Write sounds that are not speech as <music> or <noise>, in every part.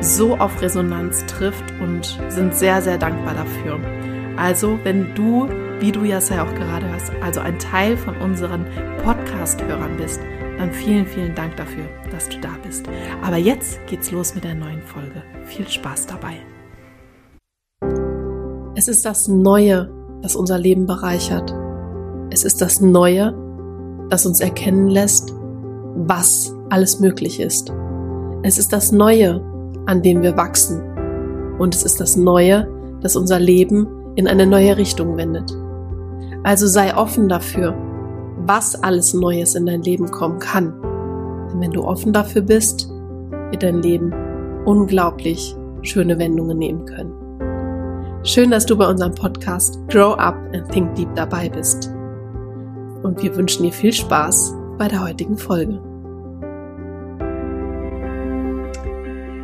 so auf Resonanz trifft und sind sehr, sehr dankbar dafür. Also, wenn du, wie du ja auch gerade hörst, also ein Teil von unseren Podcast-Hörern bist, dann vielen, vielen Dank dafür, dass du da bist. Aber jetzt geht's los mit der neuen Folge. Viel Spaß dabei. Es ist das Neue, das unser Leben bereichert. Es ist das Neue, das uns erkennen lässt, was alles möglich ist. Es ist das Neue, an dem wir wachsen. Und es ist das Neue, das unser Leben in eine neue Richtung wendet. Also sei offen dafür, was alles Neues in dein Leben kommen kann. Denn wenn du offen dafür bist, wird dein Leben unglaublich schöne Wendungen nehmen können. Schön, dass du bei unserem Podcast Grow Up and Think Deep dabei bist. Und wir wünschen dir viel Spaß bei der heutigen Folge.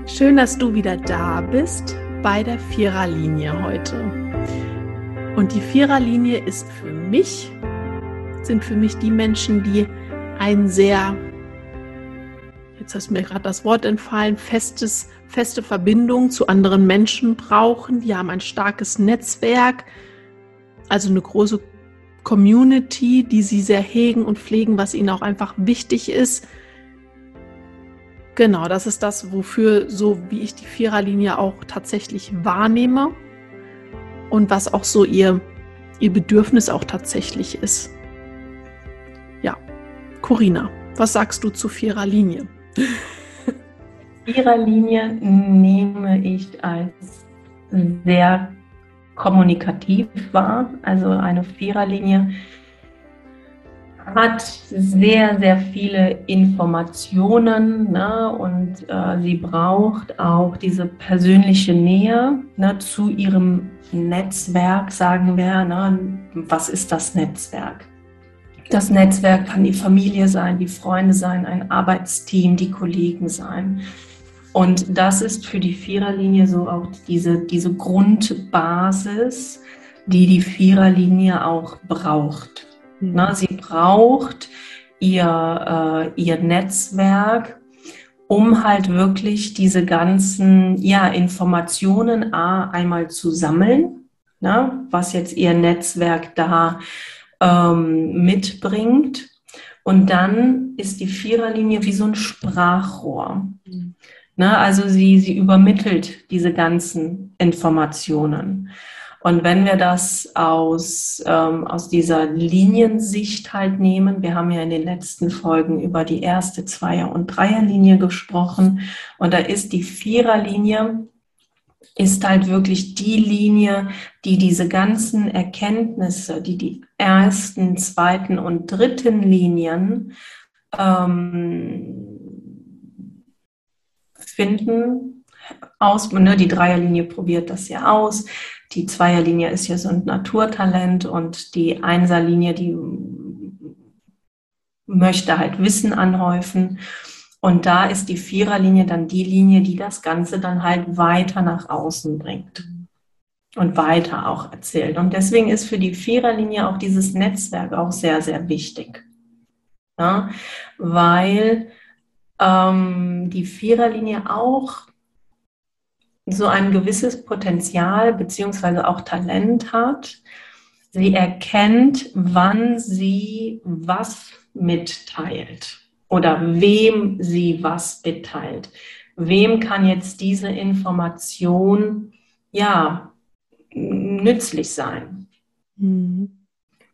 Schön, dass du wieder da bist bei der Viererlinie heute. Und die Viererlinie ist für mich, sind für mich die Menschen, die ein sehr, jetzt ist mir gerade das Wort entfallen, festes, feste Verbindung zu anderen Menschen brauchen. Die haben ein starkes Netzwerk, also eine große Community, die sie sehr hegen und pflegen, was ihnen auch einfach wichtig ist Genau, das ist das, wofür, so wie ich die Viererlinie auch tatsächlich wahrnehme und was auch so ihr, ihr Bedürfnis auch tatsächlich ist. Ja, Corina, was sagst du zu Viererlinie? <laughs> Viererlinie nehme ich als sehr kommunikativ wahr. Also eine Viererlinie hat sehr, sehr viele Informationen ne, und äh, sie braucht auch diese persönliche Nähe ne, zu ihrem Netzwerk, sagen wir. Ne, was ist das Netzwerk? Das Netzwerk kann die Familie sein, die Freunde sein, ein Arbeitsteam, die Kollegen sein. Und das ist für die Viererlinie so auch diese, diese Grundbasis, die die Viererlinie auch braucht. Mhm. Ne, sie braucht ihr, äh, ihr Netzwerk, um halt wirklich diese ganzen ja, Informationen A, einmal zu sammeln, ne, was jetzt ihr Netzwerk da ähm, mitbringt. Und dann ist die Viererlinie wie so ein Sprachrohr. Mhm. Ne, also sie, sie übermittelt diese ganzen Informationen. Und wenn wir das aus, ähm, aus dieser Liniensicht halt nehmen, wir haben ja in den letzten Folgen über die erste Zweier- und Dreierlinie gesprochen. Und da ist die Viererlinie, ist halt wirklich die Linie, die diese ganzen Erkenntnisse, die die ersten, zweiten und dritten Linien ähm, finden, aus, ne, die Dreierlinie probiert das ja aus, die Zweierlinie ist ja so ein Naturtalent und die Einserlinie, die möchte halt Wissen anhäufen. Und da ist die Viererlinie dann die Linie, die das Ganze dann halt weiter nach außen bringt und weiter auch erzählt. Und deswegen ist für die Viererlinie auch dieses Netzwerk auch sehr, sehr wichtig. Ja, weil ähm, die Viererlinie auch so ein gewisses Potenzial beziehungsweise auch Talent hat. Sie erkennt, wann sie was mitteilt oder wem sie was mitteilt. Wem kann jetzt diese Information ja nützlich sein. Mhm.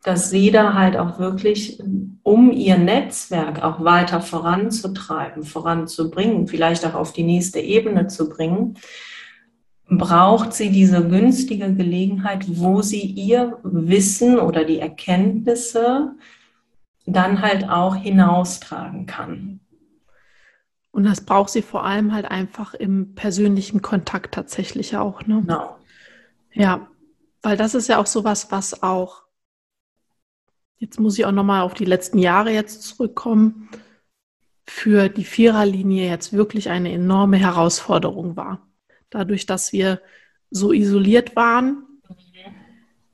Dass sie da halt auch wirklich, um ihr Netzwerk auch weiter voranzutreiben, voranzubringen, vielleicht auch auf die nächste Ebene zu bringen, braucht sie diese günstige Gelegenheit, wo sie ihr Wissen oder die Erkenntnisse dann halt auch hinaustragen kann. Und das braucht sie vor allem halt einfach im persönlichen Kontakt tatsächlich auch. Ne? Genau. Ja, weil das ist ja auch sowas, was auch, jetzt muss ich auch nochmal auf die letzten Jahre jetzt zurückkommen, für die Viererlinie jetzt wirklich eine enorme Herausforderung war. Dadurch, dass wir so isoliert waren,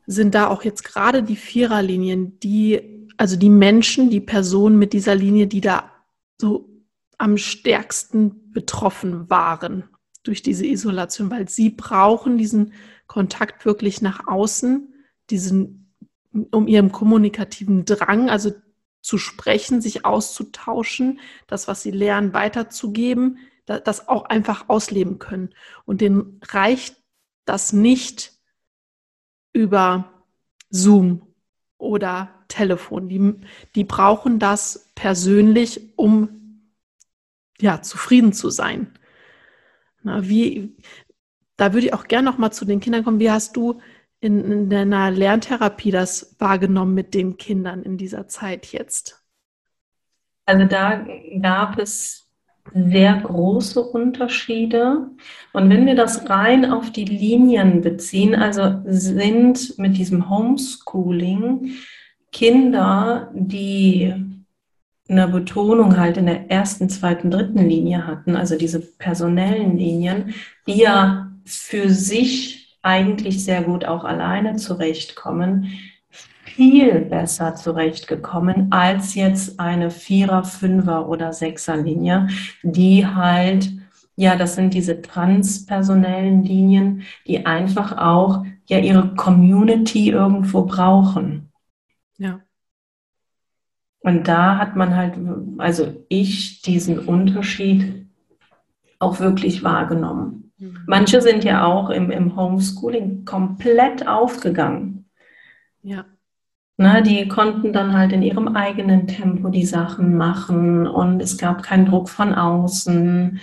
sind da auch jetzt gerade die Viererlinien, die, also die Menschen, die Personen mit dieser Linie, die da so am stärksten betroffen waren durch diese Isolation, weil sie brauchen diesen Kontakt wirklich nach außen, diesen, um ihrem kommunikativen Drang, also zu sprechen, sich auszutauschen, das, was sie lernen, weiterzugeben, das auch einfach ausleben können. Und denen reicht das nicht über Zoom oder Telefon. Die, die brauchen das persönlich, um ja, zufrieden zu sein. Na, wie, da würde ich auch gerne noch mal zu den Kindern kommen. Wie hast du in, in deiner Lerntherapie das wahrgenommen mit den Kindern in dieser Zeit jetzt? Also da gab es sehr große Unterschiede. Und wenn wir das rein auf die Linien beziehen, also sind mit diesem Homeschooling Kinder, die eine Betonung halt in der ersten, zweiten, dritten Linie hatten, also diese personellen Linien, die ja für sich eigentlich sehr gut auch alleine zurechtkommen, viel besser zurechtgekommen als jetzt eine Vierer, Fünfer oder Sechser Linie, die halt, ja, das sind diese transpersonellen Linien, die einfach auch ja ihre Community irgendwo brauchen. Ja. Und da hat man halt, also ich, diesen Unterschied auch wirklich wahrgenommen. Mhm. Manche sind ja auch im, im Homeschooling komplett aufgegangen. Ja. Na, die konnten dann halt in ihrem eigenen Tempo die Sachen machen und es gab keinen Druck von außen.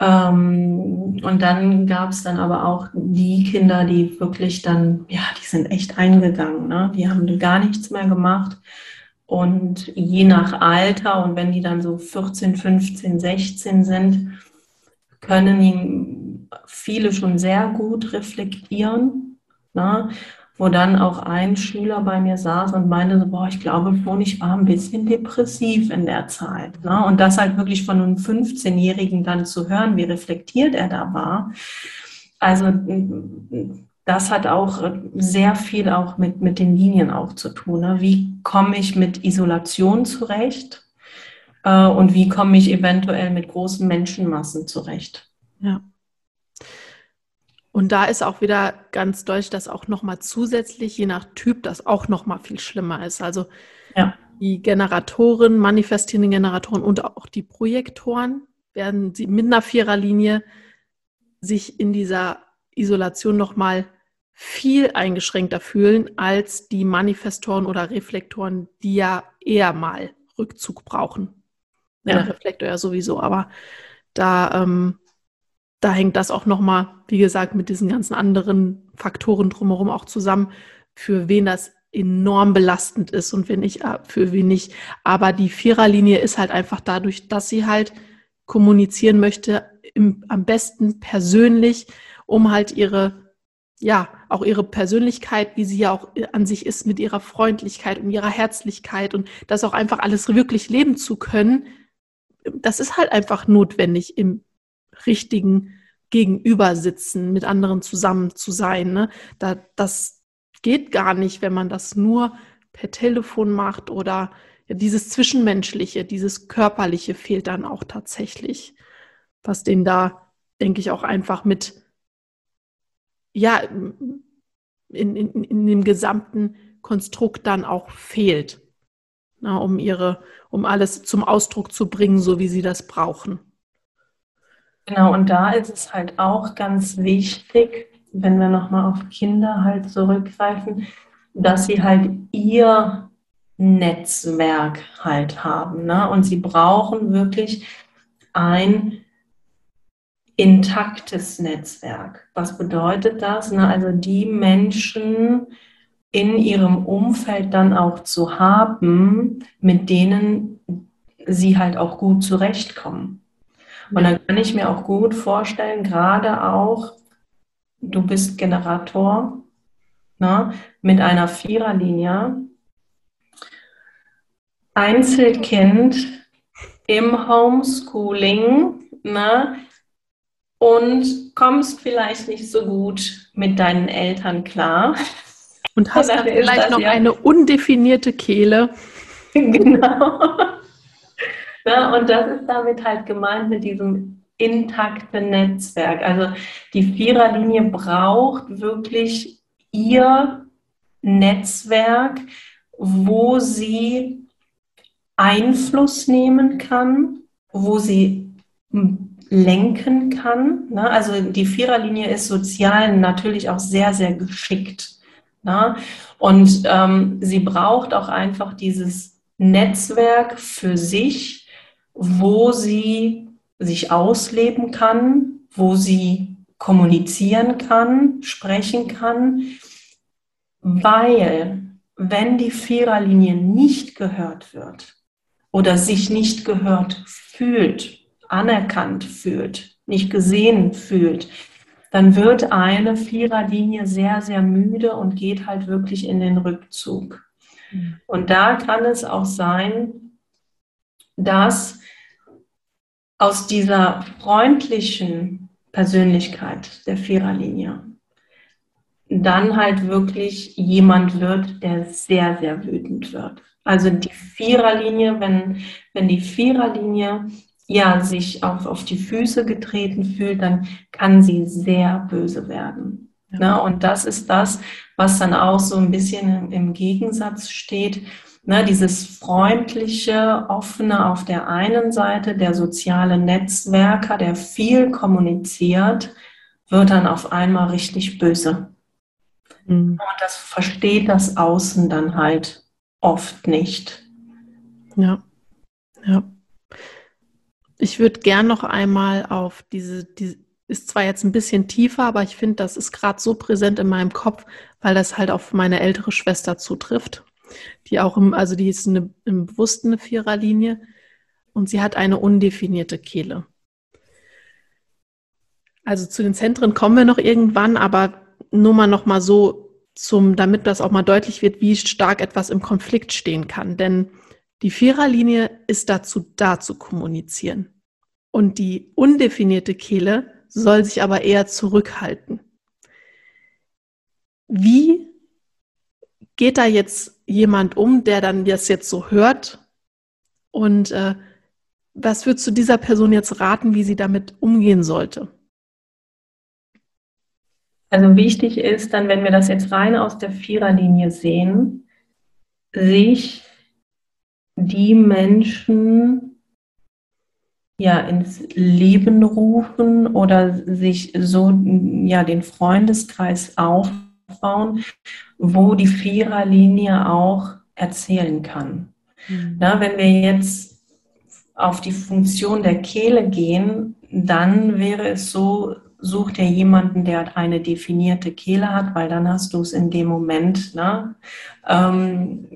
Ähm, und dann gab es dann aber auch die Kinder, die wirklich dann, ja, die sind echt eingegangen. Ne? Die haben gar nichts mehr gemacht und je nach Alter und wenn die dann so 14, 15, 16 sind, können ihn viele schon sehr gut reflektieren. Ne? Wo dann auch ein Schüler bei mir saß und meinte, so, boah, ich glaube schon, ich war ein bisschen depressiv in der Zeit. Ne? Und das halt wirklich von einem 15-Jährigen dann zu hören, wie reflektiert er da war. Also das hat auch sehr viel auch mit, mit den Linien auch zu tun. Ne? Wie komme ich mit Isolation zurecht äh, und wie komme ich eventuell mit großen Menschenmassen zurecht? Ja. Und da ist auch wieder ganz deutlich, dass auch nochmal zusätzlich, je nach Typ, das auch nochmal viel schlimmer ist. Also ja. die Generatoren, manifestierenden Generatoren und auch die Projektoren werden sie mit einer Viererlinie sich in dieser Isolation nochmal viel eingeschränkter fühlen als die Manifestoren oder Reflektoren, die ja eher mal Rückzug brauchen. Ja. Der Reflektor ja sowieso, aber da, ähm, da hängt das auch nochmal, wie gesagt, mit diesen ganzen anderen Faktoren drumherum auch zusammen, für wen das enorm belastend ist und wenn ich, äh, für wen nicht. Aber die Viererlinie ist halt einfach dadurch, dass sie halt kommunizieren möchte, im, am besten persönlich, um halt ihre ja, auch ihre Persönlichkeit, wie sie ja auch an sich ist, mit ihrer Freundlichkeit und ihrer Herzlichkeit und das auch einfach alles wirklich leben zu können, das ist halt einfach notwendig im richtigen Gegenübersitzen, mit anderen zusammen zu sein. Ne? Da, das geht gar nicht, wenn man das nur per Telefon macht oder ja, dieses Zwischenmenschliche, dieses Körperliche fehlt dann auch tatsächlich, was denen da, denke ich, auch einfach mit ja, in, in, in dem gesamten Konstrukt dann auch fehlt, na, um ihre, um alles zum Ausdruck zu bringen, so wie sie das brauchen. Genau, und da ist es halt auch ganz wichtig, wenn wir nochmal auf Kinder halt zurückgreifen, dass sie halt ihr Netzwerk halt haben. Ne? Und sie brauchen wirklich ein intaktes Netzwerk. Was bedeutet das? Ne? Also die Menschen in ihrem Umfeld dann auch zu haben, mit denen sie halt auch gut zurechtkommen. Und dann kann ich mir auch gut vorstellen, gerade auch, du bist Generator ne, mit einer Viererlinie, Einzelkind im Homeschooling ne, und kommst vielleicht nicht so gut mit deinen Eltern klar. Und hast dann vielleicht noch ja. eine undefinierte Kehle. <laughs> Genau. Ja, und das ist damit halt gemeint mit diesem intakten Netzwerk. Also die Viererlinie braucht wirklich ihr Netzwerk, wo sie Einfluss nehmen kann, wo sie lenken kann. Ne? Also die Viererlinie ist sozial natürlich auch sehr, sehr geschickt. Ne? Und ähm, sie braucht auch einfach dieses Netzwerk für sich, wo sie sich ausleben kann, wo sie kommunizieren kann, sprechen kann, weil wenn die Viererlinie nicht gehört wird oder sich nicht gehört fühlt, anerkannt fühlt, nicht gesehen fühlt, dann wird eine Viererlinie sehr, sehr müde und geht halt wirklich in den Rückzug. Mhm. Und da kann es auch sein, dass aus dieser freundlichen Persönlichkeit der Viererlinie dann halt wirklich jemand wird, der sehr, sehr wütend wird. Also die Viererlinie, wenn, wenn die Viererlinie ja, sich auf, auf die Füße getreten fühlt, dann kann sie sehr böse werden. Ja. Ne? Und das ist das, was dann auch so ein bisschen im Gegensatz steht. Ne, dieses freundliche, offene auf der einen Seite, der soziale Netzwerker, der viel kommuniziert, wird dann auf einmal richtig böse. Mhm. Und das versteht das Außen dann halt oft nicht. Ja, ja. Ich würde gern noch einmal auf diese, die ist zwar jetzt ein bisschen tiefer, aber ich finde, das ist gerade so präsent in meinem Kopf, weil das halt auf meine ältere Schwester zutrifft. Die auch im, also die ist eine, im bewussten eine Viererlinie und sie hat eine undefinierte Kehle. Also zu den Zentren kommen wir noch irgendwann, aber nur mal noch mal so zum, damit das auch mal deutlich wird, wie stark etwas im Konflikt stehen kann. Denn die Viererlinie ist dazu da zu kommunizieren. Und die undefinierte Kehle soll sich aber eher zurückhalten. Wie geht da jetzt jemand um, der dann das jetzt so hört? Und äh, was würdest du dieser Person jetzt raten, wie sie damit umgehen sollte? Also wichtig ist dann, wenn wir das jetzt rein aus der Viererlinie sehen, sich die Menschen ja ins Leben rufen oder sich so ja den Freundeskreis aufbauen, wo die Viererlinie auch erzählen kann. Mhm. Na, wenn wir jetzt auf die Funktion der Kehle gehen, dann wäre es so, such dir jemanden, der eine definierte Kehle hat, weil dann hast du es in dem Moment ne, ähm,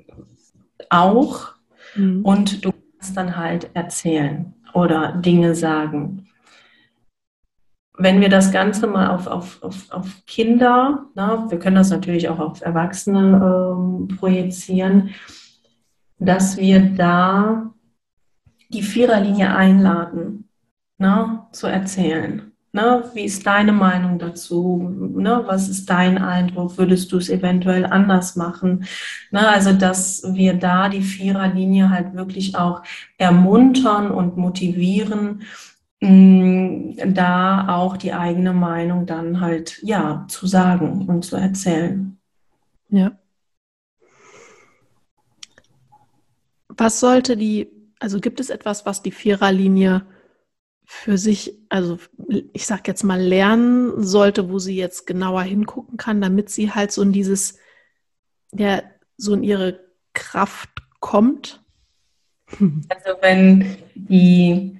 auch Mhm. Und du kannst dann halt erzählen oder Dinge sagen. Wenn wir das Ganze mal auf, auf, auf, auf Kinder, na, wir können das natürlich auch auf Erwachsene ähm, projizieren, dass wir da die Viererlinie einladen, na, zu erzählen. Ne? Wie ist deine Meinung dazu? Ne? Was ist dein Eindruck? Würdest du es eventuell anders machen? Ne? Also, dass wir da die Viererlinie halt wirklich auch ermuntern und motivieren, da auch die eigene Meinung dann halt, ja, zu sagen und zu erzählen. Ja. Was sollte die, also gibt es etwas, was die Viererlinie für sich, also ich sag jetzt mal, lernen sollte, wo sie jetzt genauer hingucken kann, damit sie halt so in dieses, ja, so in ihre Kraft kommt? Also wenn die,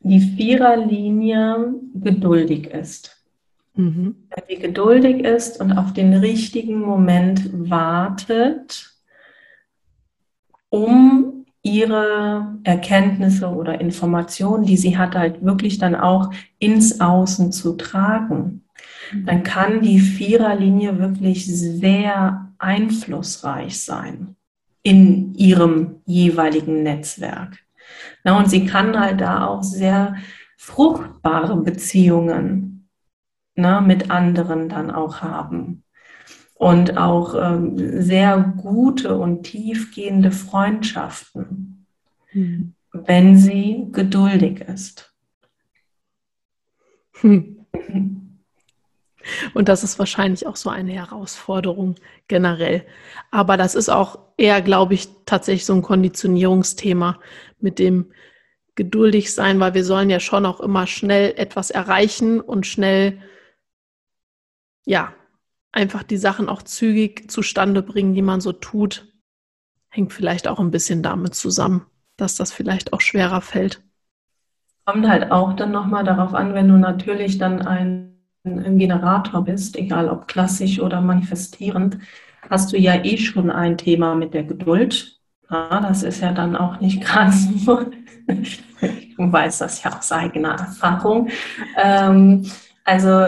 die Viererlinie geduldig ist. Mhm. Wenn sie geduldig ist und auf den richtigen Moment wartet, um ihre Erkenntnisse oder Informationen, die sie hat, halt wirklich dann auch ins Außen zu tragen, dann kann die Viererlinie wirklich sehr einflussreich sein in ihrem jeweiligen Netzwerk. Na, und sie kann halt da auch sehr fruchtbare Beziehungen na, mit anderen dann auch haben und auch ähm, sehr gute und tiefgehende Freundschaften, hm. wenn sie geduldig ist. Hm. <laughs> Und das ist wahrscheinlich auch so eine Herausforderung generell. Aber das ist auch eher, glaube ich, tatsächlich so ein Konditionierungsthema mit dem geduldig sein, weil wir sollen ja schon auch immer schnell etwas erreichen und schnell, ja, einfach die Sachen auch zügig zustande bringen, die man so tut. Hängt vielleicht auch ein bisschen damit zusammen, dass das vielleicht auch schwerer fällt. Kommt halt auch dann nochmal darauf an, wenn du natürlich dann ein ein Generator bist, egal ob klassisch oder manifestierend, hast du ja eh schon ein Thema mit der Geduld. Ja, das ist ja dann auch nicht <laughs> gerade so. ich weiß das ja aus eigener Erfahrung. Ähm, also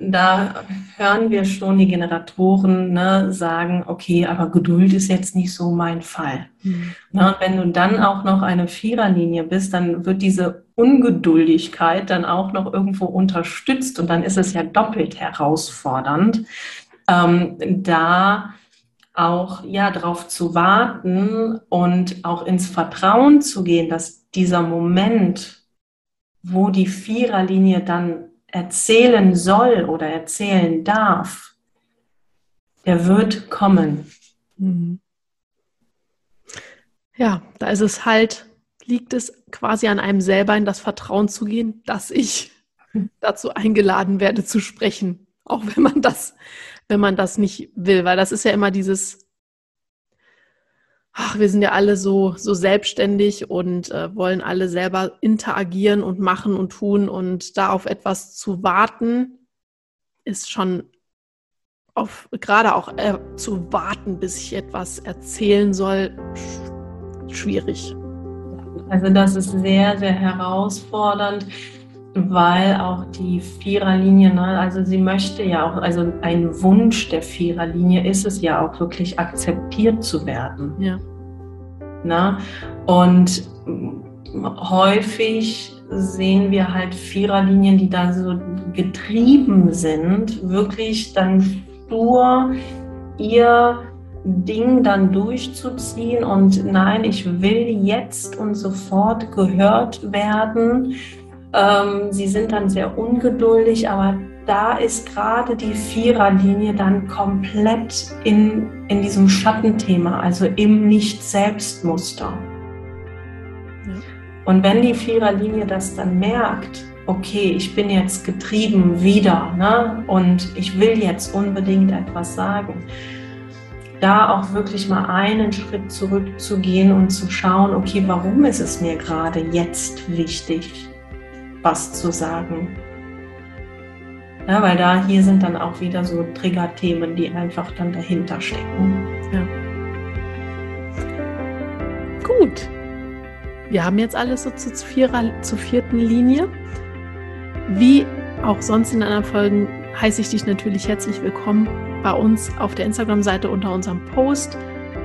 da hören wir schon die Generatoren ne, sagen, okay, aber Geduld ist jetzt nicht so mein Fall. Mhm. Na, und wenn du dann auch noch eine Viererlinie bist, dann wird diese Ungeduldigkeit dann auch noch irgendwo unterstützt und dann ist es ja doppelt herausfordernd, ähm, da auch ja darauf zu warten und auch ins Vertrauen zu gehen, dass dieser Moment, wo die Viererlinie dann erzählen soll oder erzählen darf, der wird kommen. Mhm. Ja, da ist es halt, liegt es quasi an einem selber in das Vertrauen zu gehen, dass ich <laughs> dazu eingeladen werde zu sprechen, auch wenn man das, wenn man das nicht will, weil das ist ja immer dieses ach, wir sind ja alle so, so selbstständig und äh, wollen alle selber interagieren und machen und tun und da auf etwas zu warten, ist schon auf, gerade auch äh, zu warten, bis ich etwas erzählen soll, sch schwierig. Also das ist sehr, sehr herausfordernd weil auch die Viererlinie, ne, also sie möchte ja auch, also ein Wunsch der Viererlinie ist es ja auch wirklich akzeptiert zu werden. Ja. Ne? Und häufig sehen wir halt Viererlinien, die da so getrieben sind, wirklich dann stur ihr Ding dann durchzuziehen und nein, ich will jetzt und sofort gehört werden ähm, sie sind dann sehr ungeduldig, aber da ist gerade die Viererlinie dann komplett in, in diesem Schattenthema, also im Nicht-Selbst-Muster. Ja. Und wenn die Viererlinie das dann merkt, okay, ich bin jetzt getrieben wieder ne, und ich will jetzt unbedingt etwas sagen, da auch wirklich mal einen Schritt zurückzugehen und zu schauen, okay, warum ist es mir gerade jetzt wichtig? Was zu sagen. Ja, weil da hier sind dann auch wieder so Triggerthemen, die einfach dann dahinter stecken. Ja. Gut. Wir haben jetzt alles so zu vierer, zur vierten Linie. Wie auch sonst in anderen Folgen heiße ich dich natürlich herzlich willkommen bei uns auf der Instagram-Seite unter unserem Post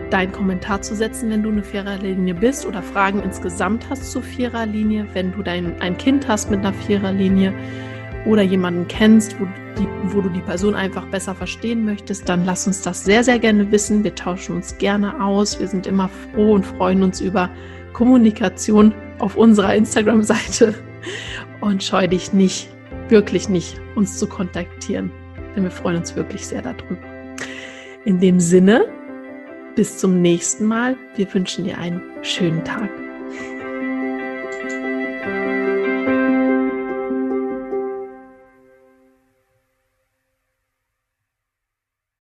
deinen Kommentar zu setzen, wenn du eine Viererlinie bist oder Fragen insgesamt hast zur Viererlinie, wenn du dein, ein Kind hast mit einer Viererlinie oder jemanden kennst, wo, die, wo du die Person einfach besser verstehen möchtest, dann lass uns das sehr, sehr gerne wissen. Wir tauschen uns gerne aus. Wir sind immer froh und freuen uns über Kommunikation auf unserer Instagram-Seite und scheu dich nicht, wirklich nicht, uns zu kontaktieren, denn wir freuen uns wirklich sehr darüber. In dem Sinne, bis zum nächsten Mal. Wir wünschen dir einen schönen Tag.